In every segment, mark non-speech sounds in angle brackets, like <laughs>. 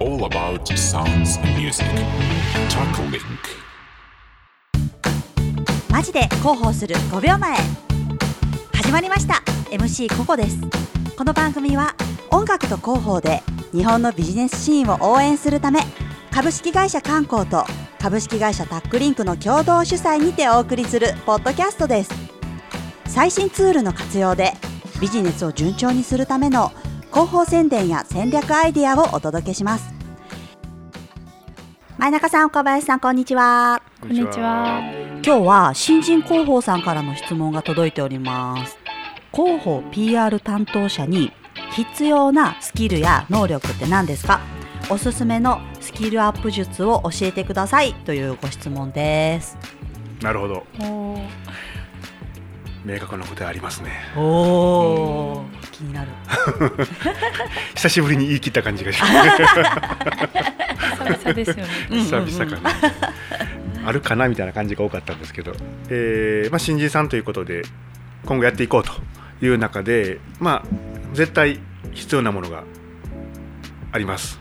all about sounds and music. Talk Link. マジで広報する5秒前始まりました MC ココですこの番組は音楽と広報で日本のビジネスシーンを応援するため株式会社観光と株式会社タックリンクの共同主催にてお送りするポッドキャストです最新ツールの活用でビジネスを順調にするための広報宣伝や戦略アイデアをお届けします。前中さん岡林さんこんにちは。こんにちは。今日は新人広報さんからの質問が届いております。広報 PR 担当者に必要なスキルや能力って何ですか？おすすめのスキルアップ術を教えてくださいというご質問です。なるほど。明確な答えありますね。おお気になる。<laughs> 久しぶりに言い切った感じがします。<laughs> 久々ですよね。<laughs> 久々かな。あるかなみたいな感じが多かったんですけど、えーまあ、新人さんということで今後やっていこうという中でまあ絶対必要なものがあります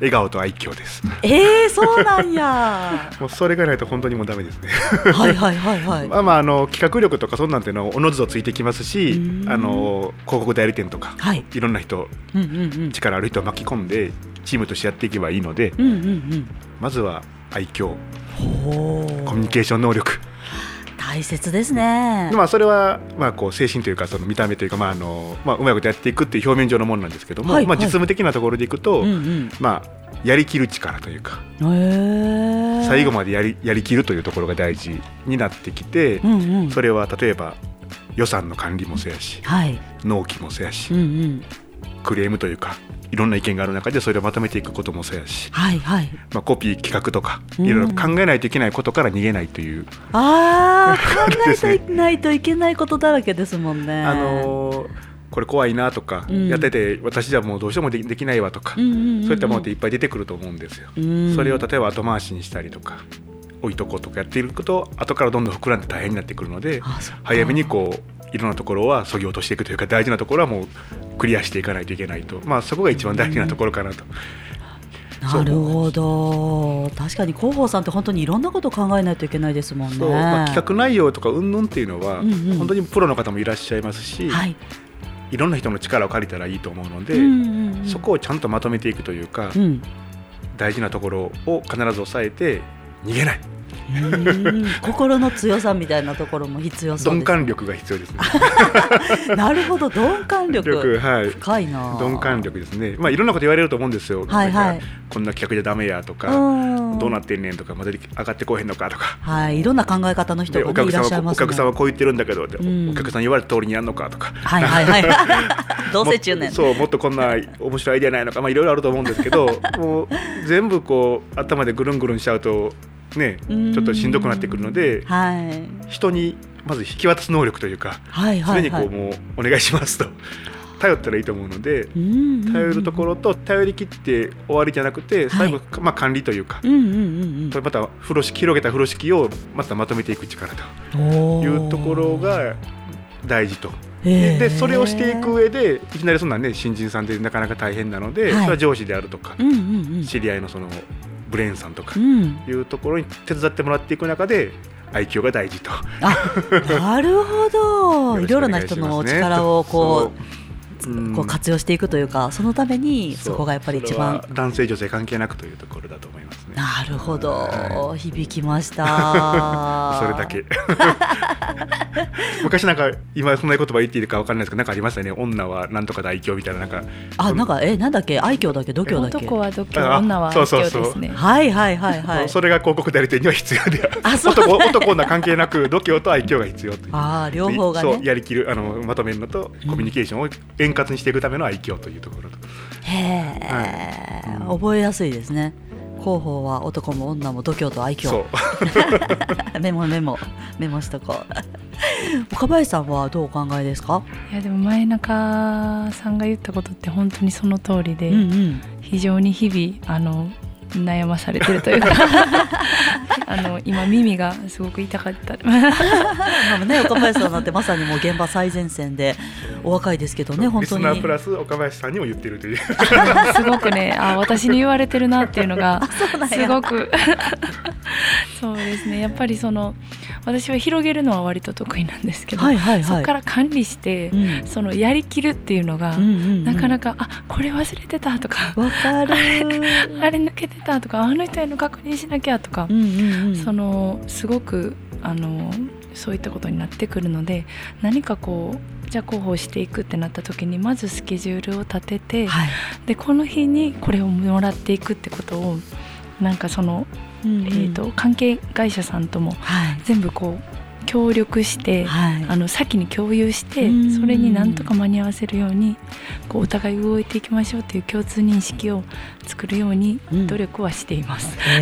笑顔と愛嬌です。えー、そうなんや。<laughs> もうそれがないと本当にもうダメですね。はいはいはいはい。<laughs> まあまああの企画力とかそんなんていうのはおのずとついてきますしうん。あの広告代理店とかはい。いろんな人うんうんうん。力ある人を巻き込んでチームとしてやっていけばいいのでうんうんうんまずは愛嬌。コミュニケーション能力大切ですね。まあそれはまあこう精神というかその見た目というかまああのまあうまいことやっていくっていう表面上のものなんですけども、まあはい。はい実務的なところでいくと、うんうん。まあやりきる力というか最後までやりやりきるというところが大事になってきて、うんうん。それは例えば予算の管理もそうやしはい。納期もそうやし、うんうんクレームというかいろんな意見がある中でそれをまとめていくこともそうやし、はいはい。まあ、コピー企画とかうん。いろいろ考えないといけないことから逃げないという、あー <laughs> 考ですねえていないといけないことだらけですもんね。あのーこれ怖いなとか、うん。やってて私じゃもうどうしてもできないわとか、うんうんうんうん。そういったものっていっぱい出てくると思うんですよ。うん。それを例えば後回しにしたりとか置いとこうとかやっていると後からどんどん膨らんで大変になってくるので早めにこういろんなところはそぎ落としていくというか大事なところはもうクリアしていかないといけないと、まあ、そこが一番大事なところかなと。なるほど。確かに広報さんって本当にいろんなこと考えないといけないですもんね。そう。まあ、企画内容とか云々っていうのは、うんうん。本当にプロの方もいらっしゃいますし、はい。い、ろんな人の力を借りたらいいと思うので、うんうんうんそこをちゃんとまとめていくというか、うん。大事なところを必ず抑えて逃げない。うん <laughs> 心の強さみたいなところも必要そうです鈍感力が必要ですね。<laughs> なるほど鈍感力。力はい。深いな鈍感力ですね。まあいろんなこと言われると思うんですよ、はいはい。こんな企画じゃダメやとか、うん。どうなってんねんとかまだ上がってこうへんのかとか。はい。いろんな考え方の人でが、ね、いお客さんはお客さんはこう言ってるんだけど、でうん。お客さん言われた通りにやんのかとか。はいはいはい。<laughs> どうせ中年。そうもっとこんな面白いアイデアないのか。まあいろいろあると思うんですけどもう全部こう頭でぐるんぐるんしちゃうとねうんちょっとしんどくなってくるのではい。人にまず引き渡す能力というかはいはいはい。常にこうもうお願いしますと。<laughs> 頼ったらいいと思うのでうんうんうん。頼るところと頼り切って終わりじゃなくて最後、まあ、管理というか、うんうんうんまた風呂敷広げた風呂敷をまたまとめていく力とうんいうところが大事と。でそれをしていく上でいきなりそんなね新人さんでなかなか大変なので、はい。それは上司であるとか、うんうんうん。知り合いのそのブレーンさんとかうん。いうところに手伝ってもらっていく中で愛嬌が大事と。あなるほど。<laughs> いろいろな人のお力をこううこう活用していくというかそのためにそこがやっぱり一番。男性女性関係なくというところだと思いますね。なるほど、は響きました。<laughs> それだけ。<laughs> 昔なんか今そんな言葉言っていいかわかんないですけどなんかありましたね。女はなんとか大凶みたいななんか。あなんかえなんだっけ？愛嬌だっけ？度胸だっけ？男は度胸、あ女は愛そうそうそう。嬌ですね。はいはいはいはい。それが広告代理店には必要であそう。男男女関係なく度胸と愛嬌が必要という。あー両方がそうねやりきるあのまとめるのとコミュニケーションを円滑にしていくための愛嬌というところと、へえ、覚えやすいですね。広報は男も女も度胸と愛嬌。そう。<laughs> メモメモメモしとこう。<laughs> 岡林さんはどうお考えですか、いやでも前中さんが言ったことって本当にその通りで、うんうん。非常に日々あの悩まされてるというか <laughs> あの今耳がすごく痛かった。まあね、岡林さんなんてまさにもう現場最前線でお若いですけどね本当に。リスナープラス岡林さんにも言ってるという。<laughs> すごくねあ私に言われてるなっていうのがすごく <laughs> そうですね。やっぱりその私は広げるのは割と得意なんですけど、はいはいはい。そこから管理して、うん。そのやりきるっていうのが、うんうんうん。なかなかあこれ忘れてたとかわかる。あれ抜けてたとかあの人への確認しなきゃとかう、んうんうん。そのすごくあのそういったことになってくるので何かこうじゃあ広報していくってなった時にまずスケジュールを立てて、はい。でこの日にこれをもらっていくってことをなんかその、うんうん。えー、と関係会社さんともはい。全部こう協力して、はい。あの先に共有してうん。それになんとか間に合わせるようにこうお互い動いていきましょうという共通認識を作るようにうん。努力はしています。へ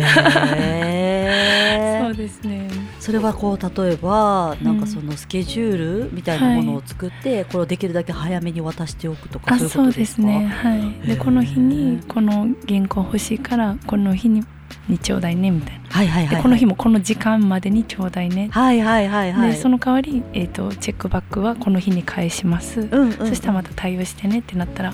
ー。<laughs> そうですね。それはこう例えばなんかうんそのスケジュールみたいなものを作って、これをできるだけ早めに渡しておくとかあそういうこそうでとですね。はい。でこの日にこの原稿欲しいからこの日ににちょうだいねみたいな。はいはいはいでこの日もこの時間までにちょうだいね。はいはいはいはい。でその代わり、えー、とチェックバックはこの日に返します、うんうんうん。そしたらまた対応してねってなったら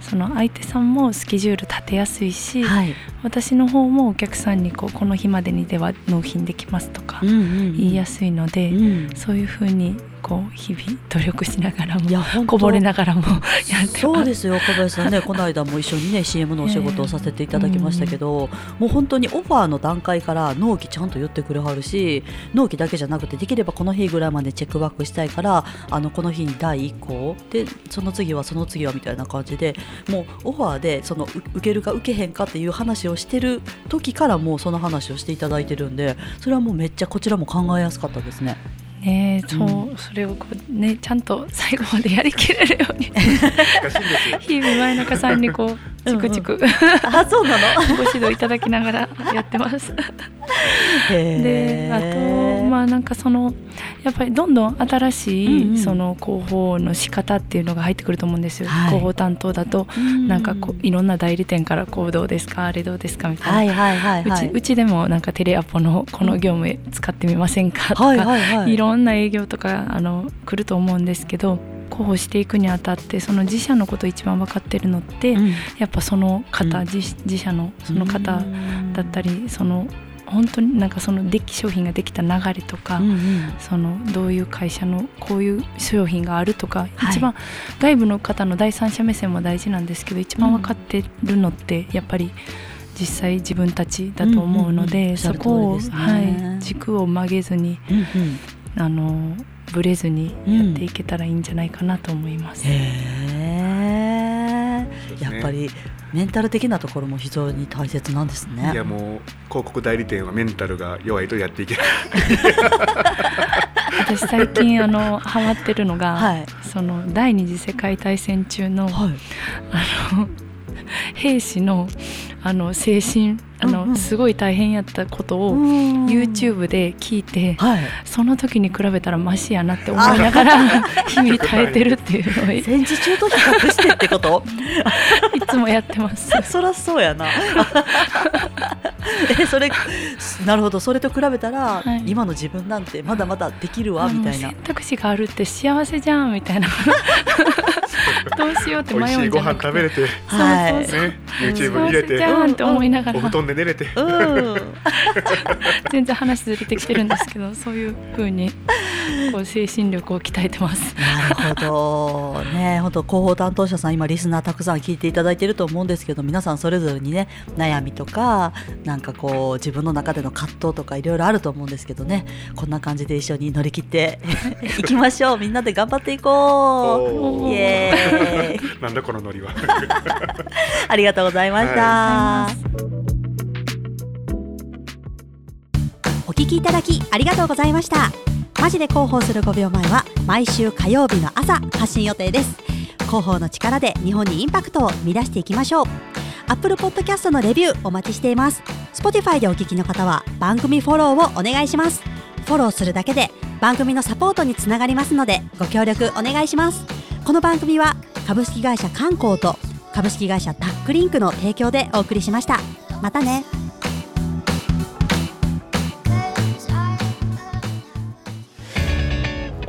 その相手さんもスケジュール立てやすいし、はい。私の方もお客さんにこうこの日までにでは納品できますとかうんうんうん。言いやすいので、うん。そういうふうにこう日々努力しながらもこぼれながらもやってます。そうですよ小林さんね <laughs> この間も一緒にね CM のお仕事をさせていただきましたけど、もう本当にオファーの段階から納期ちゃんと言ってくれはるし納期だけじゃなくてできればこの日ぐらいまでチェックバックしたいからあのこの日に第1項でその次はその次はみたいな感じでもうオファーでそのう受けるか受けへんかっていう話をしてる時からもうその話をしていただいてるんでそれはもうめっちゃこちらも考えやすかったですね。ねそう、それをこうねちゃんと最後までやりきれるように。日々前中さんにこうチクチク。あそうなの？ご指導いただきながらやってます。へであーとまあなんかそのやっぱりどんどん新しい、うんうん。その広報の仕方っていうのが入ってくると思うんですよ、はい。広報担当だとなんかこういろんな代理店からこうどうですかあれどうですかみたいな、はいはいはいはい。うちうちでもなんかテレアポのこの業務使ってみませんか？とか、はいはいはい。いろんな営業とかあの来ると思うんですけど広報していくにあたってその自社のこと一番分かってるのって、うん。やっぱその方、うん。自自社のその方だったりその本当になんかそのでき商品ができた流れとか、うんうん。そのどういう会社のこういう商品があるとか、はい。一番外部の方の第三者目線も大事なんですけど一番分かってるのってやっぱり実際自分たちだと思うので、うんうん。うんそこを、ね。はい、軸を曲げずにうんうん。あのぶれずにやっていけたらいいんじゃないかなと思います。うですねやっぱりメンタル的なところも非常に大切なんですね。いやもう広告代理店はメンタルが弱いとやっていけない。<laughs> <laughs> 私最近あのハマってるのが、はい。その第二次世界大戦中のはい。あの兵士のあの精神あの、うんうん。すごい大変やったことを YouTube で聞いて、はい。その時に比べたらマシやなって思いながら <laughs> 日々耐えてるっていうのをい戦時中と比較してってこと？<laughs> つもやってます。<laughs> そらそうやな。えそれなるほど。それと比べたら、はい。今の自分なんてまだまだできるわあみたいな。選択肢があるって幸せじゃんみたいな <laughs> どうしようって迷うんじゃなくて。飯食べれて。はい。そうそう。ね YouTube 入れてゃんって思いながら。お布団で寝れて。うん。<laughs> 全然話ずれてきてるんですけどそういう風にこう精神力を鍛えてます。なるほど。ね本当広報担当者さん今リスナーたくさん聞いていただいてると思うんですけど皆さんそれぞれにね悩みとかなんかこう自分の中での葛藤とかいろいろあると思うんですけどねこんな感じで一緒に乗り切っていきましょう。みんなで頑張っていこう。イエーイなんだこのノリは。<laughs> ありがとうございました、はお聞きいただきありがとうございました。マジで広報する5秒前は毎週火曜日の朝発信予定です。広報の力で日本にインパクトを生み出していきましょう。Apple Podcast のレビューお待ちしています。Spotify でお聞きの方は番組フォローをお願いします。フォローするだけで番組のサポートにつながりますのでご協力お願いします。この番組は株式会社観光と株式会社タックリンクの提供でお送りしましたまたね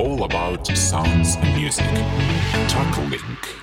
All about sounds and music. Talk Link.